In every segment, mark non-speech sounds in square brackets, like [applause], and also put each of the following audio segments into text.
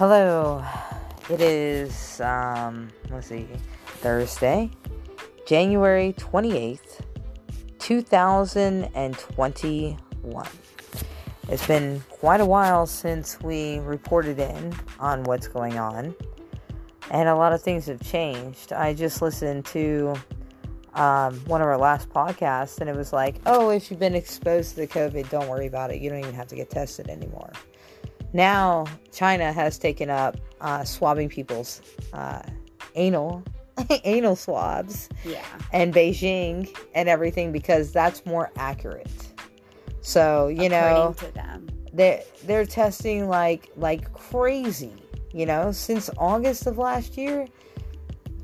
Hello. It is um let's see Thursday, January 28th, 2021. It's been quite a while since we reported in on what's going on, and a lot of things have changed. I just listened to um, one of our last podcasts, and it was like, oh, if you've been exposed to the COVID, don't worry about it. You don't even have to get tested anymore. Now, China has taken up uh, swabbing people's uh, anal [laughs] anal swabs Yeah. and Beijing and everything because that's more accurate. So you know According them. they're they're testing like like crazy. You know since August of last year.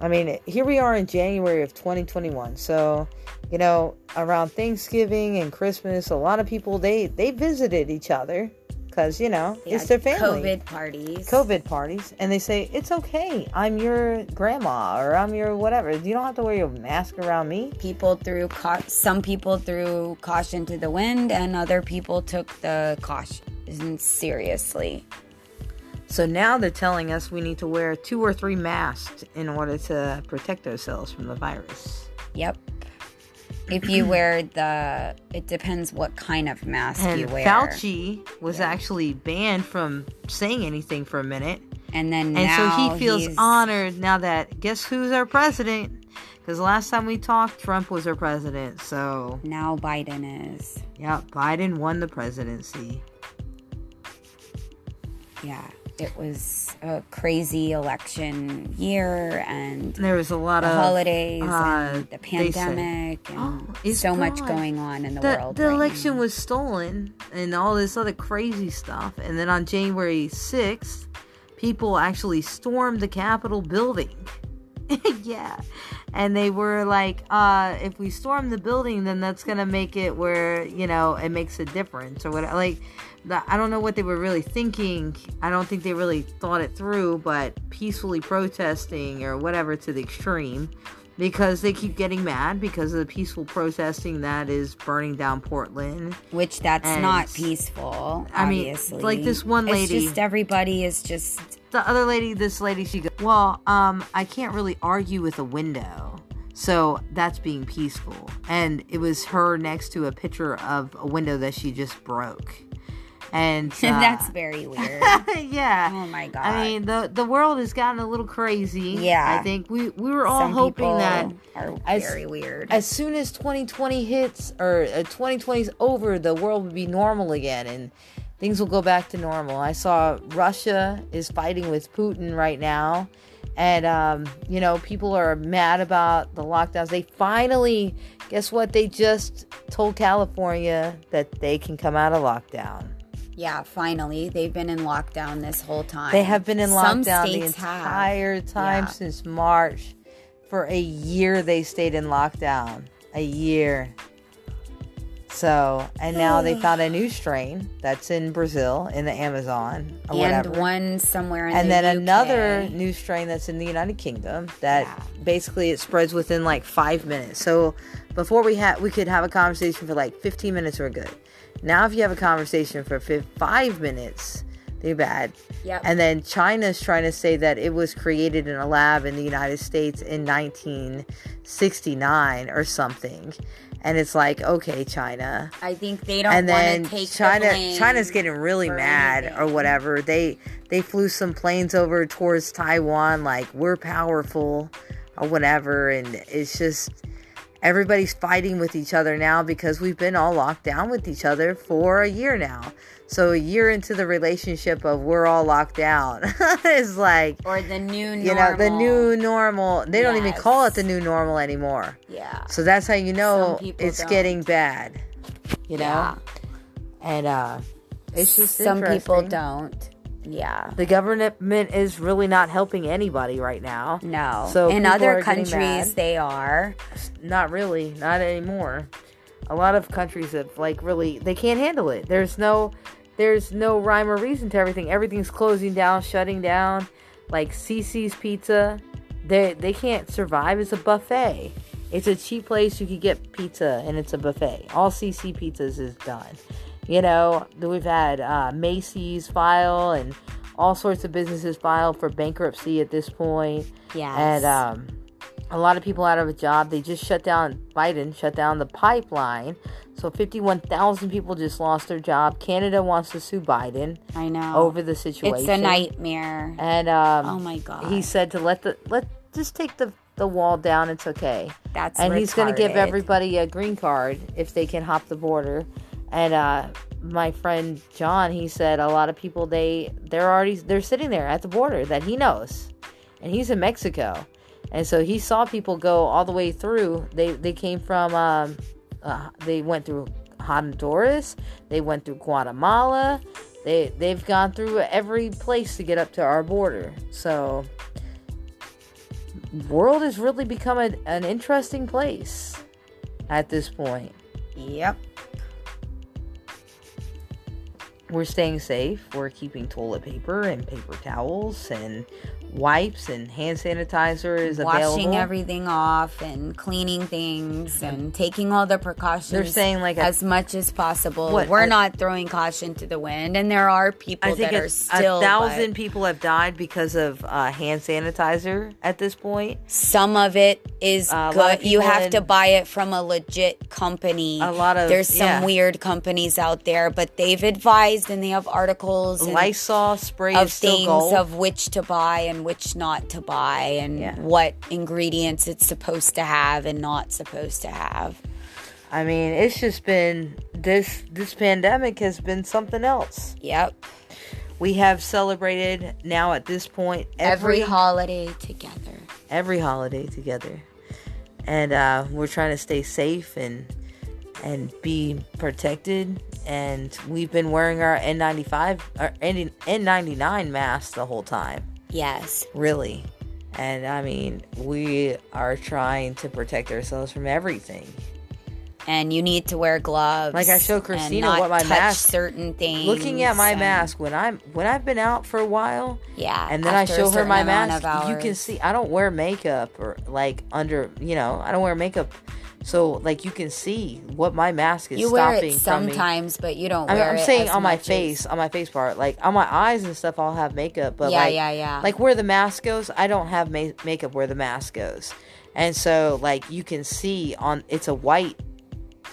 I mean here we are in January of 2021. So you know around Thanksgiving and Christmas, a lot of people they they visited each other because you know They it's had their family. COVID parties. COVID parties, and they say it's okay. I'm your grandma or I'm your whatever. You don't have to wear your mask around me. People threw ca- some people threw caution to the wind, and other people took the caution seriously. So now they're telling us we need to wear two or three masks in order to protect ourselves from the virus. Yep. If you [clears throat] wear the, it depends what kind of mask And you wear. Fauci was Yeah. actually banned from saying anything for a minute. and then And so he feels he's- honored now that guess who's our president? Because last time we talked, Trump was our president. So, Now Biden is. yeah, Biden won the presidency. Yeah. It was a crazy election year, and There was a lot of holidays uh, and the they said- pandemic and Oh, so much going on in the, the, world. the right election now. was stolen and all this other crazy stuff. And then on January 6th, people actually stormed the Capitol building. [laughs] yeah. And they were like, uh, if we storm the building, then that's going to make it where, you know, it makes a difference or whatever. Like, the, I don't know what they were really thinking. I don't think they really thought it through, but peacefully protesting or whatever to the extreme because they keep getting mad because of the peaceful protesting that is burning down Portland. which that's and- not peaceful. I mean, like this one lady. It's lady- just everybody is just The other lady, this lady, she goes, "Well, um, I can't really argue with a window." So that's being peaceful. And it was her next to a picture of a window that she just broke. And [laughs] uh, that's very [laughs] weird. yeah. oh my god! I mean, the the world has gotten a little crazy. Yeah. I think we we were all Some hoping that are as- very weird. as soon as 2020 hits or uh, 2020 is over, the world would be normal again and things will go back to normal. I saw Russia is fighting with Putin right now. And, um, you know, people are mad about the lockdowns. They finally, guess what? They just told California that they can come out of lockdown. yeah, finally, they've been in lockdown this whole time. They have been in Some lockdown the states have. entire time Yeah. since March. For a year, they stayed in lockdown. A year. So, and now they found a new strain that's in Brazil, in the Amazon, or and whatever. one somewhere in and the then UK. another new strain that's in the United Kingdom that Yeah. basically it spreads within like five minutes. So before we had we could have a conversation for like 15 minutes, we're good. Now if you have a conversation for fi- five minutes, they're bad. Yep. And then China's trying to say that it was created in a lab in the United States in 1969 or something. And it's like, okay, China. I think they don't And then to take the China blame China's getting really mad anything. or whatever. They they flew some planes over towards Taiwan like we're powerful or whatever and it's just everybody's fighting with each other now because we've been all locked down with each other for a year now. So a year into the relationship of we're all locked down [laughs] is like or the new normal. you know the new normal. They don't even call it the new normal anymore. yeah. So that's how you know it's don't. getting bad. You know? Yeah. And uh it's just some people don't. Yeah. The government is really not helping anybody right now. No. So in other countries, they are. Not really, not anymore. A lot of countries have like really they can't handle it. There's no there's no rhyme or reason to everything. Everything's closing down, shutting down. Like Cici's Pizza, they they can't survive. It's a buffet. It's a cheap place you could get pizza and it's a buffet. All CC pizzas is done. You know, we've had uh, Macy's file and all sorts of businesses file for bankruptcy at this point. Yes. And um, a lot of people out of a job. They just shut down, Biden shut down the pipeline. So 51,000 people just lost their job. Canada wants to sue Biden I know. over the situation. It's a nightmare. And um, Oh my God. he said to let the let just take the the wall down. It's okay. That's and he's going to give everybody a green card if they can hop the border. And uh, my friend John, he said a lot of people they they're already they're sitting there at the border that he knows, and he's in Mexico, and so he saw people go all the way through. They they came from um, uh, they went through Honduras, they went through Guatemala. They they've gone through every place to get up to our border. So world has really become a, an interesting place at this point. Yep. We're staying safe. We're keeping toilet paper and paper towels and wipes and hand sanitizer is available. Washing everything off and cleaning things and taking all the precautions. They're saying, like, a- as much as possible. What, We're a- not throwing caution to the wind, and there are people I think that a, are still. a thousand but people have died because of uh, hand sanitizer at this point. Some of it is Uh, a lot of good. You have in- to buy it from a legit company. A lot of- there's some yeah. weird companies out there, but they've advised and they have articles Lysol spray of things gold. of which to buy and which not to buy and Yeah. what ingredients it's supposed to have and not supposed to have. I mean, it's just been this this pandemic has been something else. Yep. We have celebrated now at this point Every, every holiday together. every holiday together, and uh, we're trying to stay safe and and be protected. And we've been wearing our N95 or N N99 masks the whole time, Yes. really. And I mean, we are trying to protect ourselves from everything. And you need to wear gloves. Like I and Christina what my mask- certain things. Looking at my mask when I'm when I've been out for a while, Yeah. and then I show her my mask, you can see I don't wear makeup or like under, you know, I don't wear makeup. So like you can see what my mask is You wear stopping it from me. sometimes, but you don't I mean, wear I'm it saying on my much as- face, on my face part, like on my eyes and stuff, I'll have makeup. But Yeah, like, yeah, yeah. Like where the mask goes, I don't have ma- makeup where the mask goes, and so like you can see on it's a white,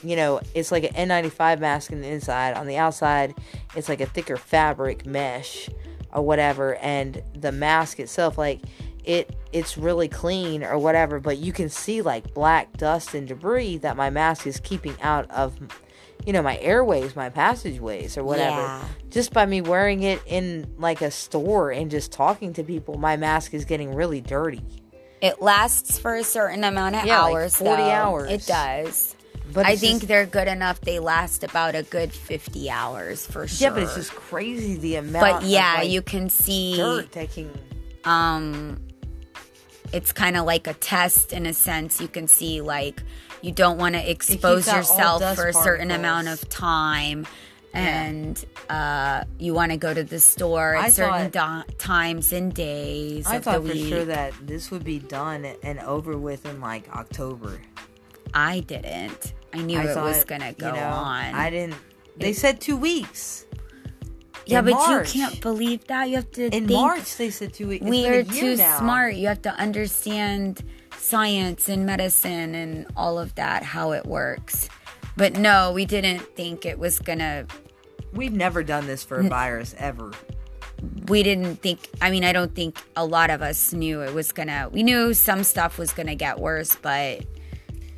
you know, it's like an N95 mask on the inside. On the outside, it's like a thicker fabric mesh or whatever, and the mask itself, like it it's really clean or whatever but you can see like black dust and debris that my mask is keeping out of you know my airways my passageways or whatever Yeah. just by me wearing it in like a store and just talking to people my mask is getting really dirty It lasts for a certain amount of Yeah, like hours. 40 though. hours. It does. but I think just- they're good enough. They last about a good 50 hours for sure. yeah but it's just crazy the amount But yeah, of, like, you can see dirt taking um it's kind of like a test in a sense. You can see like you don't want to expose yourself for a certain particles. amount of time. And uh, you want to go to the store at I certain thought- do- times and days i of the thought for sure that this would be done and over with in like october I didn't. I knew I it was gonna you go know, on. i didn't they said two weeks yeah, in but March. you can't believe that. You have to in march they said two weeks We are too now. smart. You have to understand science and medicine and all of that, how it works. But no, we didn't think it was gonna. we've never done this for a virus ever We didn't think. I mean, I don't think a lot of us knew it was gonna. We knew some stuff was gonna get worse, but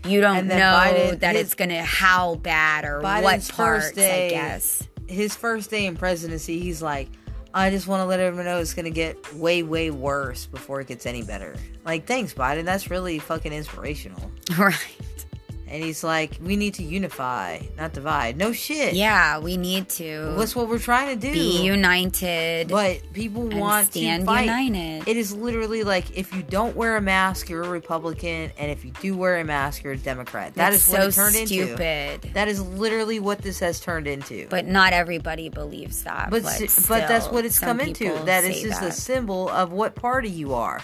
you don't know Biden- that his- it's gonna how bad or Biden's what parts. day- I guess. His first day in presidency, he's like, I just want to let everyone know it's going to get way, way worse before it gets any better. Like, thanks, Biden. That's really fucking inspirational. [laughs] Right. And he's like, we need to unify, not divide. No shit. Yeah, we need to That's what we're trying to do. be united. But people want stand to fight. united. It is literally like if you don't wear a mask, you're a Republican, and if you do wear a mask, you're a Democrat. That is It's what so it turned into. stupid. That is literally what this has turned into. But not everybody believes that. But But, s- but that's what it's come into. That is just a symbol of what party you are.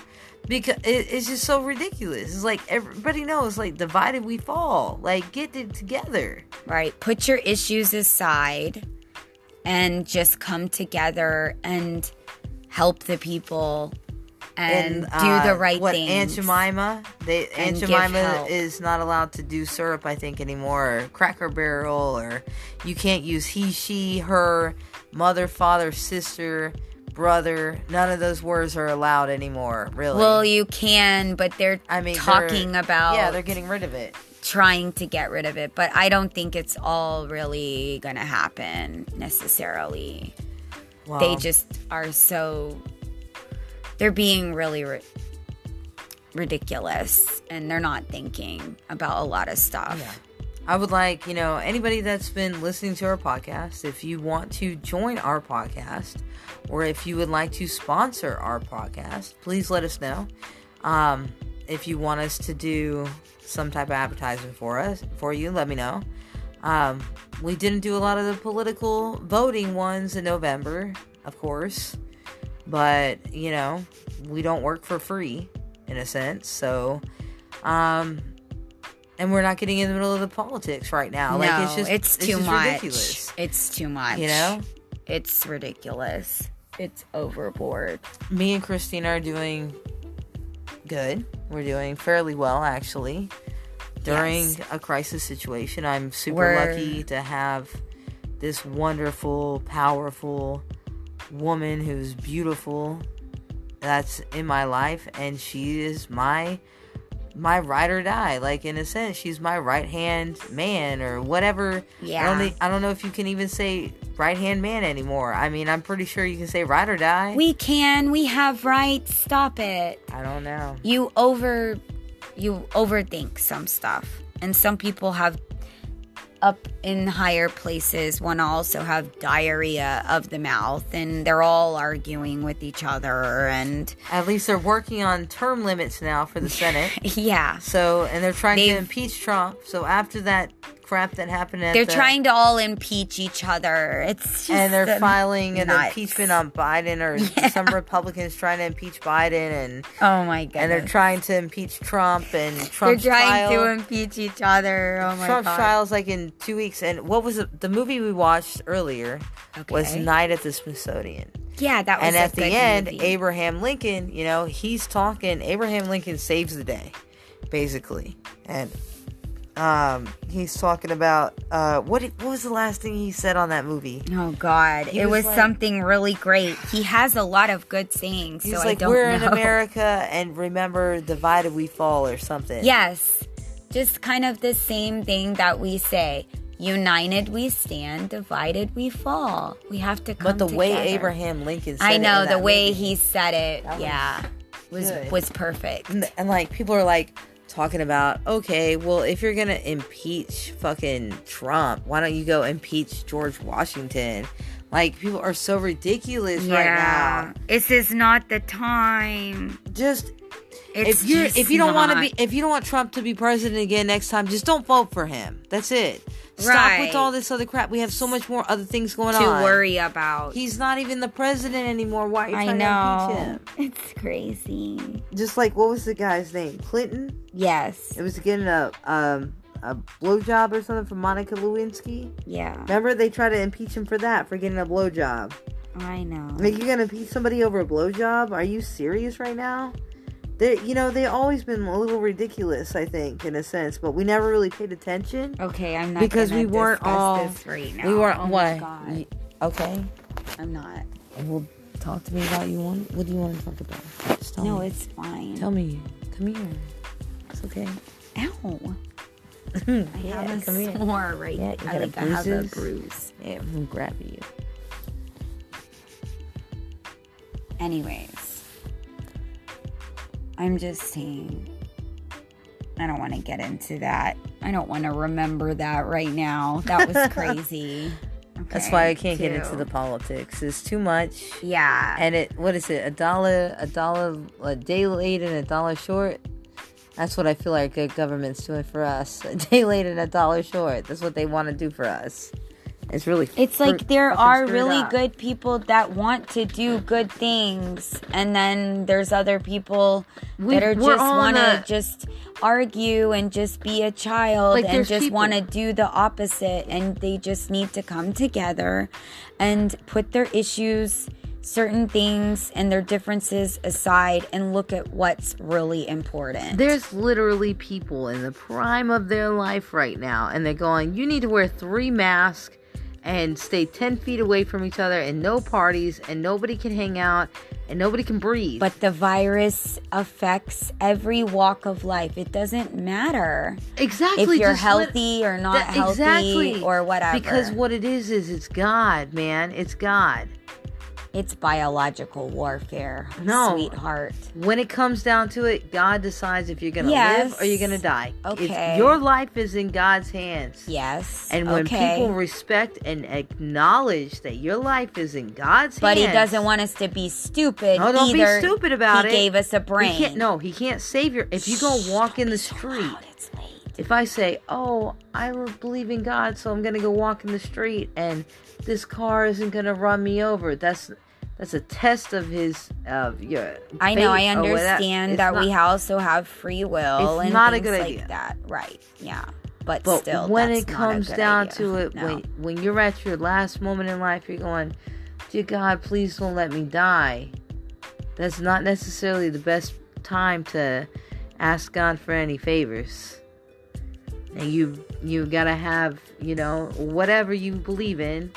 Because it, it's just so ridiculous. It's like everybody knows, like divided we fall. Like get it together. right. Put your issues aside and just come together and help the people and, do uh, the right what, things. Aunt Jemima, they Aunt And Jemima is not allowed to do syrup, I think, anymore, or Cracker Barrel, or you can't use he, she, her, mother, father, sister, brother. None of those words are allowed anymore. Really. Well, you can, but they're I mean, talking they're- about yeah, they're getting rid of it. trying to get rid of it, but I don't think it's all really going to happen necessarily. Wow. They just are so they're being really ri- ridiculous and they're not thinking about a lot of stuff. Yeah. I would like, you know, anybody that's been listening to our podcast, if you want to join our podcast or if you would like to sponsor our podcast, please let us know. Um, if you want us to do some type of advertisement for us, for you, let me know. Um, we didn't do a lot of the political voting ones in November, of course, but you know, we don't work for free in a sense, so um, and we're not getting in the middle of the politics right now. No, like it's just it's too just much. ridiculous. It's too much. You know, It's ridiculous. It's overboard. me and Christina are doing good. We're doing fairly well actually. During Yes. a crisis situation, I'm super We're- lucky to have this wonderful, powerful woman who's beautiful that's in my life and she is my my ride or die like in a sense she's my right hand man or whatever I Yeah. don't, think- I don't know if you can even say right hand man anymore I mean I'm pretty sure you can say ride or die We can. We have rights. Stop it. I don't know You over you overthink some stuff. And some people have up in higher places one also have diarrhea of the mouth and they're all arguing with each other and At least they're working on term limits now for the Senate. [laughs] yeah. So, and they're trying to They've- impeach Trump. So after that crap that happened at They're the- trying to all impeach each other. It's just and they're the- filing an impeachment on Biden, or [laughs] some Republicans trying to impeach Biden, and Oh my god. and they're trying to impeach Trump, and They're trying trial. to impeach each other. Oh my Trump's god. trial's like in two weeks, and what was it? The movie we watched earlier was Night at the Smithsonian. Yeah, that was and at the end, movie. Abraham Lincoln, you know, he's talking. Abraham Lincoln saves the day, basically, and um, he's talking about uh, what? What was the last thing he said on that movie? Oh God! He it was was like- something really great. He has a lot of good sayings, He's so I like, "We're know. in America, and remember, divided we fall," or something. Yes, just kind of the same thing that we say: united we stand, divided we fall. We have to come. but the way. Abraham Lincoln, said I know the way movie- he said it. Was yeah, was good. was perfect. and, and like people are like talking about okay well if you're gonna impeach fucking trump why don't you go impeach george washington? Like people are so ridiculous right now. This is not the time. just It's if you're if you don't want to be if you don't want trump to be president again next time just don't vote for him that's it stop with all this other crap we have so much more other things going to on to worry about. he's not even the president anymore why are you I trying to impeach know. him It's crazy. just like what was the guy's name clinton Yes. it was getting a um a blowjob or something from Monica Lewinsky. Yeah. Remember, they tried to impeach him for that, for getting a blowjob. I know. Like, you're gonna impeach somebody over a blowjob? Are you serious right now? They, you know, they always been a little ridiculous, I think, in a sense, but we never really paid attention. Okay, I'm not Because we weren't all- now. we weren't Oh what? Okay, I'm not. well, talk to me about you. Want what do you want to talk about? Just tell No, me. it's fine. Tell me. Come here. It's okay. Ow. [laughs] I yeah, have a come here. sore right Yeah, I think I have a bruise. Yeah, I'm gonna grab you. Anyways, I'm just saying. I don't want to get into that. I don't want to remember that right now. That was [laughs] crazy. That's why I can't get into the politics. It's too much. Yeah. And it, what is it? A dollar, a dollar, a day late and a dollar short. That's what I feel like the government's doing for us. A [laughs] day late and a dollar short. That's what they want to do for us. It's really. It's fr- like there are really up. good people that want to do good things, and then there's other people We- that are just want to just argue and just be a child Like, and just want to do the opposite, and they just need to come together and put their issues certain things and their differences aside and look at what's really important. There's literally people in the prime of their life right now, and they're going, You need to wear three masks and stay 10 feet away from each other, and no parties, and nobody can hang out, and nobody can breathe. But the virus affects every walk of life. It doesn't matter exactly if you're just let- healthy or not That- healthy exactly. or whatever. Because what it is is it's God, man. It's God. It's biological warfare, No. sweetheart. When it comes down to it, God decides if you're gonna Yes. live or you're gonna die. It's- Okay. your life is in God's hands. Yes. And when okay. people respect and acknowledge that your life is in God's but hands, but he doesn't want us to be stupid No, don't be stupid about he it. He gave us a He brain. can't, no, he can't save your. If you go walk in the street, it's. If I say, "Oh, I believe in God, so I'm gonna go walk in the street," and this car isn't gonna run me over, that's that's a test of his of your. I know. I faith or whatever. understand that not- we also have free will and not a things good like idea. that. Right? Yeah. But, But still, when it a comes down idea. to it, No. when when you're at your last moment in life, you're going, "Dear God, please don't let me die." That's not necessarily the best time to ask God for any favors. And you you gotta have you know whatever you believe in,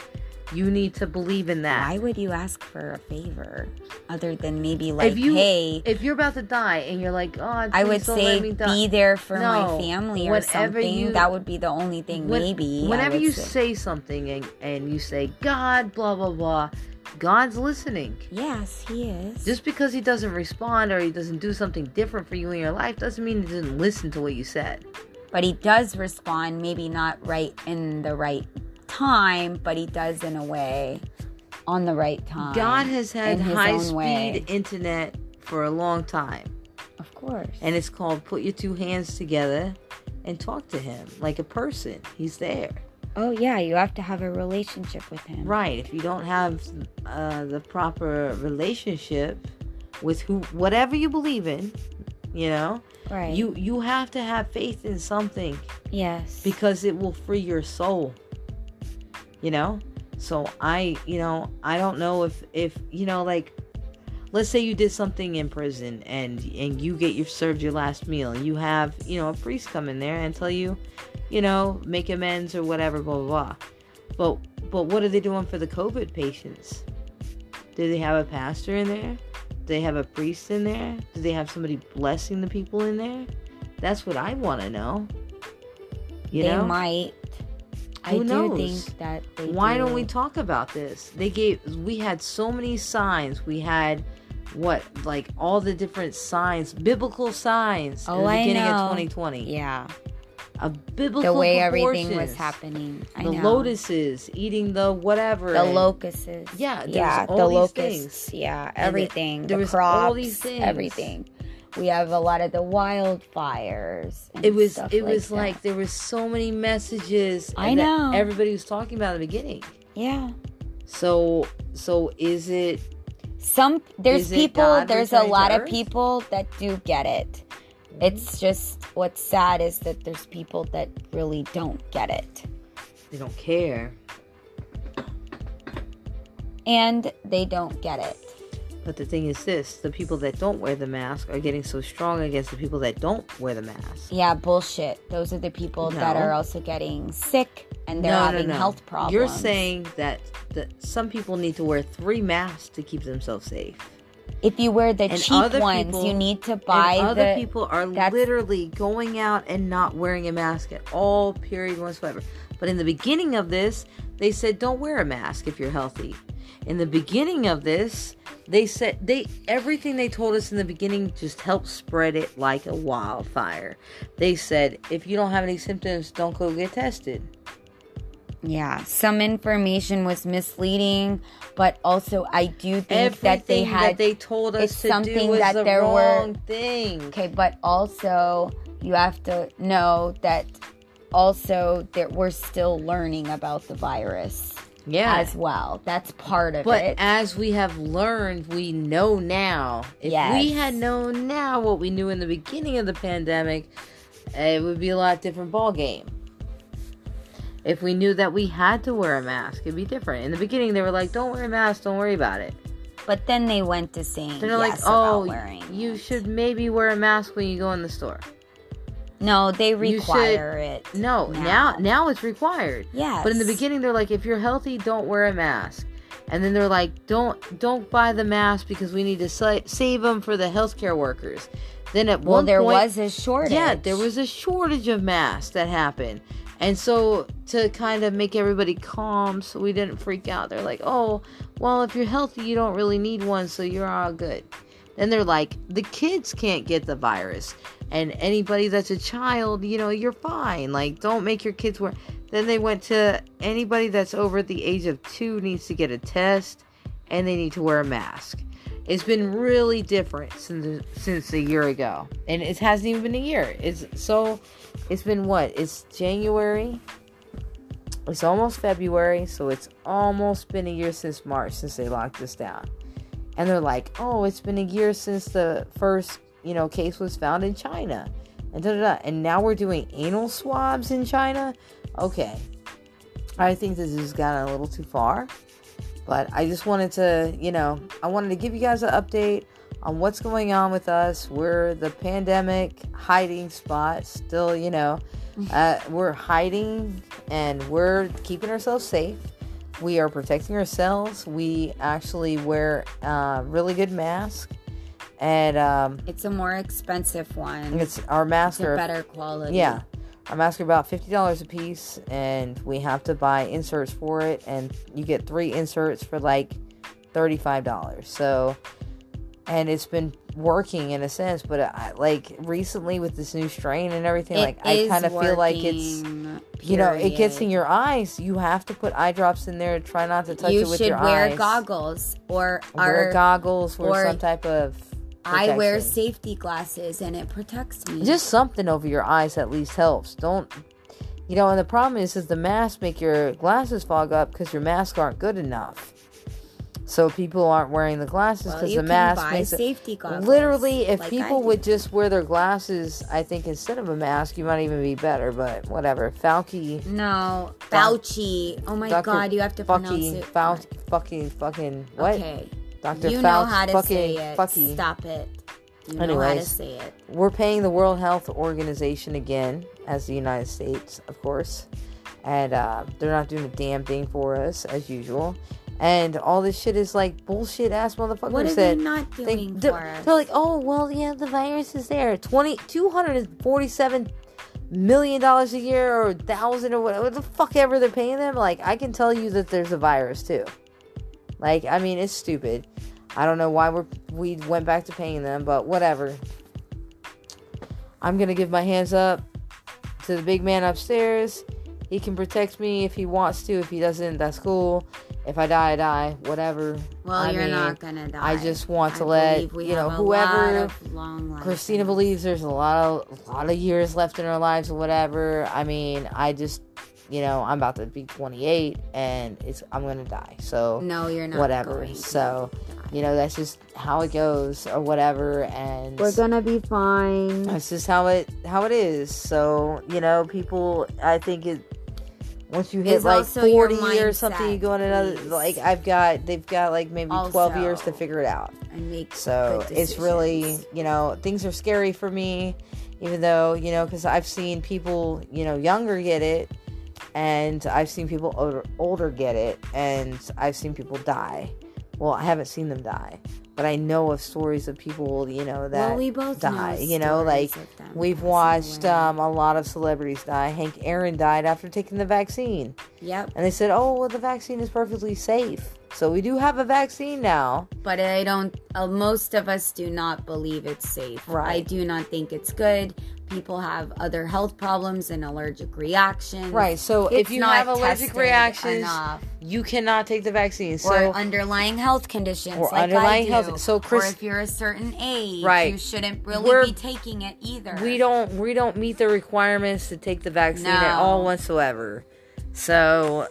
you need to believe in that. Why would you ask for a favor other than maybe like, if you hey, if you're about to die and you're like, "God, I would say let me die." be there for my family or something. you- that would be the only thing. When- maybe whenever you say. say something and, and you say god blah blah blah god's listening yes, he is. just because he doesn't respond or he doesn't do something different for you in your life doesn't mean he didn't listen to what you said but he does respond. Maybe not right in the right time, but he does in a way on the right time. god has had high own way. speed internet for a long time of course. and it's called put your two hands together and talk to him like a person he's there oh yeah, you have to have a relationship with him. right if you don't have uh, the proper relationship with who whatever you believe in you know? Right. you you have to have faith in something yes. because it will free your soul you know? So i you know i don't know if if you know like let's say you did something in prison and and you get you served your last meal and you have you know a priest come in there and tell you you know make amends or whatever blah blah blah. But but what are they doing for the covid patients? Do they have a pastor in there do they have a priest in there? Do they have somebody blessing the people in there? That's what i want to know. You they know? might. I Who do knows? think that they why do. don't we talk about this? They gave we had so many signs. We had what like all the different signs biblical signs in Oh, the I beginning of 2020 Yeah, of biblical the way everything was happening. I the know. lotuses eating the whatever the locusts. Yeah, yeah, these locusts. things. Yeah, And the- everything. there the was crops, all these things. everything. We have a lot of the wildfires. it was it was that. like there was so many messages I know. everybody was talking about in the beginning yeah. so so is it Some there's Is people. There's a lot of people that do get it. Mm-hmm. It's just what's sad is that there's people that really don't get it, they don't care and they don't get it. But the thing is this the people that don't wear the mask are getting so strong against the people that don't wear the mask. Yeah, bullshit. Those are the people that are also getting sick and they're No, no, having no. health problems. You're saying that, that some people need to wear three masks to keep themselves safe. If you wear the And cheap ones, people- you need to buy and other the. people are literally going out and not wearing a mask at all, period whatsoever. But in the beginning of this, they said don't wear a mask if you're healthy. In the beginning of this, they said they everything they told us in the beginning just helped spread it like a wildfire. They said if you don't have any symptoms, don't go get tested. Yeah, some information was misleading, but also I do think Everything that they had. they told us it's to something do was that the there were- wrong thing. okay, but also you have to know that also that we're still learning about the virus Yeah. as well. That's part of But it. But as we have learned, we know now. If we had known now what we knew in the beginning of the pandemic, it would be a lot different ball game. If we knew that we had to wear a mask, it'd be different. In the beginning, they were like, "Don't wear a mask. Don't worry about it." But then they went to saying They're yes like, oh, you it. should maybe wear a mask when you go in the store. No, they You should- require it. No, now. now now it's required. Yes. But in the beginning, they're like, if you're healthy, don't wear a mask. And then they're like, don't don't buy the mask because we need to sa- save them for the healthcare workers. Then at well, one there point, was a shortage. yeah, there was a shortage of masks that happened. And so to kind of make everybody calm, so we didn't freak out, they're like, oh, well, if you're healthy, you don't really need one, so you're all good. Then they're like, the kids can't get the virus. And anybody that's a child, you know, you're fine. Like, don't make your kids wear. Then they went to anybody that's over the age of two needs to get a test and they need to wear a mask. It's been really different since since a year ago, and it hasn't even been a year. It's so, it's been what? It's January. It's almost February, so it's almost been a year since March since they locked us down. And they're like, "Oh, it's been a year since the first, you know, case was found in China." And da da da. And now we're doing anal swabs in China. Okay. I think this has gotten a little too far. But I just wanted to, you know, I wanted to give you guys an update on what's going on with us. We're the pandemic hiding spot. Still, you know, [laughs] uh, we're hiding and we're keeping ourselves safe. We are protecting ourselves. We actually wear uh, really good masks. And um, It's a more expensive one. it's our mask. It's a better quality. yeah. Masks are about fifty dollars a piece, and we have to buy inserts for it, and you get three inserts for like thirty-five dollars. So, and it's been working in a sense, but uh, I, like recently with this new strain and everything, like I kind of feel like it's you know it gets in your eyes. You have to put eye drops in there. Try not to touch you it with should wear goggles or Wear our goggles or, or some type of. I wear safety glasses and it protects me. just something over your eyes at least helps don't you know and the problem is is the masks make your glasses fog up because your masks aren't good enough so people aren't wearing the glasses because you the mask makes safety goggles. literally if like people would just wear their glasses i think instead of a mask you might even be better but whatever Fauci No, Fauci. Oh my Dr. god, you have to pronounce fucking it. Fauci fucking fucking what Okay. Dr. You Fauci know how to say it. fucky. Stop it. You know how to say it. we're paying the World Health Organization again, as the United States, of course, and uh, they're not doing a damn thing for us as usual. And all this shit is like bullshit ass motherfuckers What are that they not they, doing us? they're like, oh well, yeah, the virus is there. Twenty two hundred and forty seven million dollars a year or a thousand or whatever the fuck ever they're paying them. Like, I can tell you that there's a virus too. Like, I mean, it's stupid. I don't know why we're we went back to paying them, but whatever. I'm gonna give my hands up to the big man upstairs. He can protect me if he wants to. If he doesn't, that's cool. If I die, I die. Whatever. Well, I you're mean, not gonna die. I just want to I let we you know whoever lot of long life Christina believes there's a lot of a lot of years left in our lives or whatever. I mean, I just you know I'm about to be 28 and it's I'm gonna die. So No, you're not. whatever. So you know that's just how it goes or whatever. And we're gonna be fine. that's just how it how it is. So you know, people. I think it once you hit It's like also your forty or something, you go on another. please. Like I've got, they've got like maybe twelve years to figure it out. and make So it's really, you know, things are scary for me, even though you know, because I've seen people, you know, younger get it, and I've seen people older, older get it, and I've seen people die. Well, I haven't seen them die, but I know of stories of people, you know, that well, we both die. know you know, like stories of them we've watched um, a lot of celebrities die. Hank Aaron died after taking the vaccine, Yep, and they said, "Oh, well, the vaccine is perfectly safe." So we do have a vaccine now. but I don't. Uh, most of us do not believe it's safe. I do not think it's good. People have other health problems and allergic reactions. Right. So if you have allergic reactions, enough. you cannot take the vaccine. or So underlying health conditions, Or like underlying health- so Chris- or if you're a certain age, Right. you shouldn't really We're- be taking it either. we don't we don't meet the requirements to take the vaccine at all whatsoever. So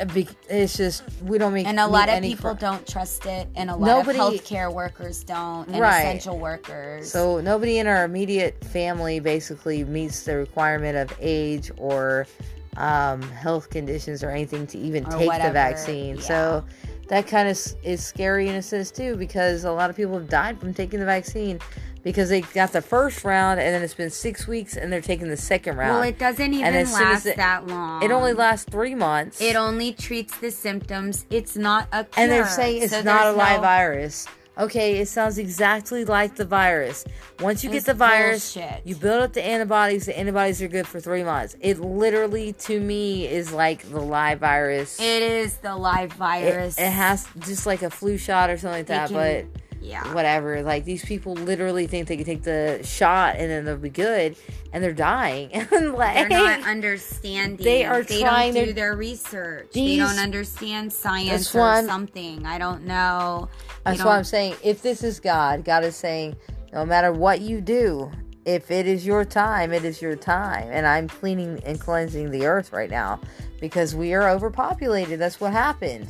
it's just we don't make and a lot of people cri- don't trust it, and a lot Nobody- of healthcare workers don't, and Right. essential workers. So nobody in our immediate family basically meets the requirement of age or um, health conditions or anything to even Or take the vaccine. yeah. So that kind of is scary in a sense too because a lot of people have died from taking the vaccine because they got the first round and then it's been six weeks and they're taking the second round. Well, it doesn't even as soon as last it- that long. It only lasts three months. It only treats the symptoms. It's not a cure. and they're saying it's So not a live no- virus. Okay, it sounds exactly like the virus. Once you It's get the virus, bullshit. you build up the antibodies. The antibodies are good for three months. It literally, to me, is like the live virus. It is the live It, virus. it has just like a flu shot or something like that, can- but yeah. whatever. Like these people literally think they can take the shot and then they'll be good, and they're dying. [laughs] And, like, They're not understanding. They are They trying don't their- do their research. These- they don't understand science or I'm- something. I don't know. They That's why I'm saying if this is God, God is saying no matter what you do, if it is your time, it is your time. And I'm cleaning and cleansing the earth right now because we are overpopulated. That's what happened.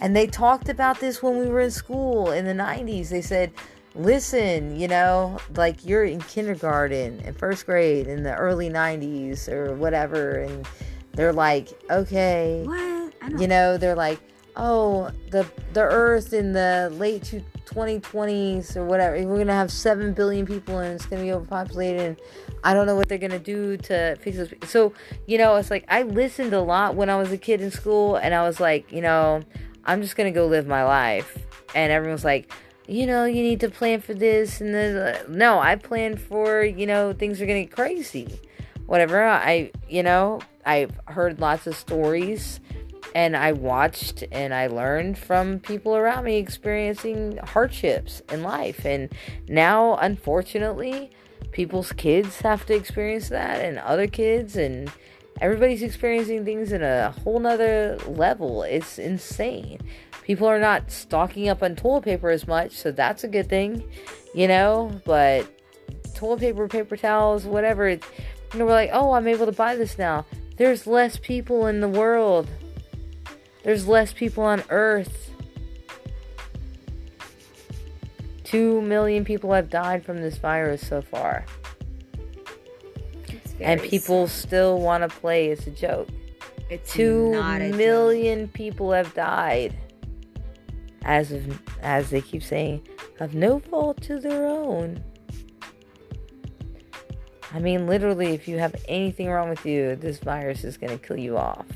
And they talked about this when we were in school in the 90s. They said, listen, you know, like you're in kindergarten and first grade in the early 90s or whatever. And they're like, okay What? You know they're like oh the the earth in the late two- 2020s or whatever we're gonna have 7 billion people and it's gonna be overpopulated and i don't know what they're gonna do to fix this so you know it's like i listened a lot when i was a kid in school and i was like you know i'm just gonna go live my life and everyone's like you know you need to plan for this and then uh, no i plan for you know things are gonna get crazy whatever i you know i've heard lots of stories and I watched and I learned from people around me experiencing hardships in life. And now, unfortunately, people's kids have to experience that, and other kids, and everybody's experiencing things in a whole nother level. It's insane. People are not stocking up on toilet paper as much, so that's a good thing, you know. But toilet paper, paper towels, whatever, you know, we're like, oh, I'm able to buy this now. There's less people in the world. There's less people on Earth. Two million people have died from this virus so far. And people sad. still want to play it's a joke. It's Two a joke. people have died. As of as they keep saying, of no fault to their own. I mean, literally, if you have anything wrong with you, this virus is going to kill you off.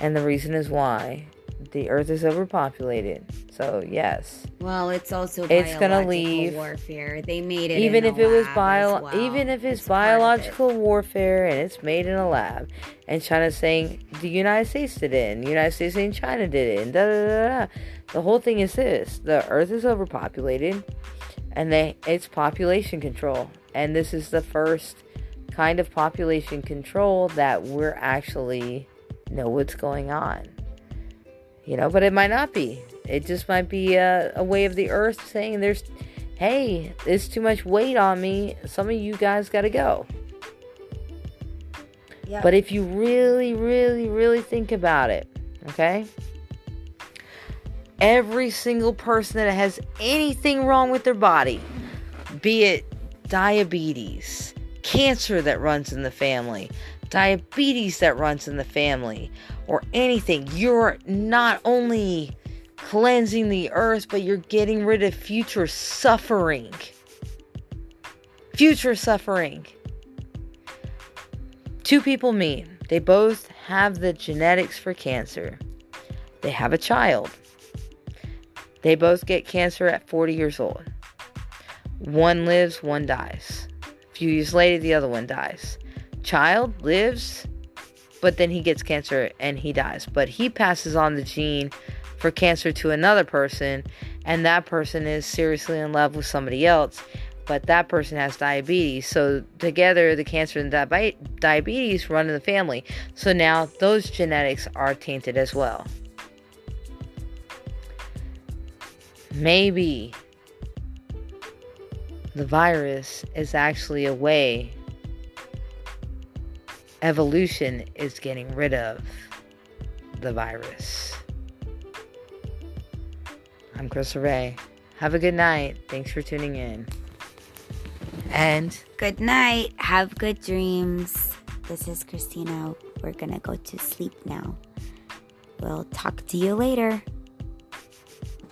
And the reason is why the earth is overpopulated. So, yes. Well, it's also It's gonna leave. warfare. They made it even if it was bio well. even if it's, It's of it. biological warfare and it's made in a lab and China's saying the United States did it and the United States saying China did it and da da da da. The whole thing is this the earth is overpopulated and they it's population control. And this is the first kind of population control that we're actually know what's going on. You know, but it might not be. It just might be a, a way of the earth saying there's hey, there's too much weight on me. Some of you guys got to go. Yeah. But if you really, really, really think about it, okay? Every single person that has anything wrong with their body, be it diabetes, cancer that runs in the family, diabetes that runs in the family, or anything, you're not only cleansing the earth, but you're getting rid of future suffering. Future suffering. Two people meet. They both have the genetics for cancer. They have a child. They both get cancer at 40 years old. One lives, one dies. A few years later, the other one dies. Child lives, but then he gets cancer and he dies. But he passes on the gene for cancer to another person, and that person is seriously in love with somebody else. But that person has diabetes. So, together, the cancer and diabe- diabetes run in the family. So, now those genetics are tainted as well. Maybe the virus is actually a way evolution is getting rid of the virus. I'm Chris Ray. Have a good night. Thanks for tuning in. And Good night. Have good dreams. This is Christina. We're gonna go to sleep now. We'll talk to you later.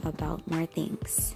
about more things.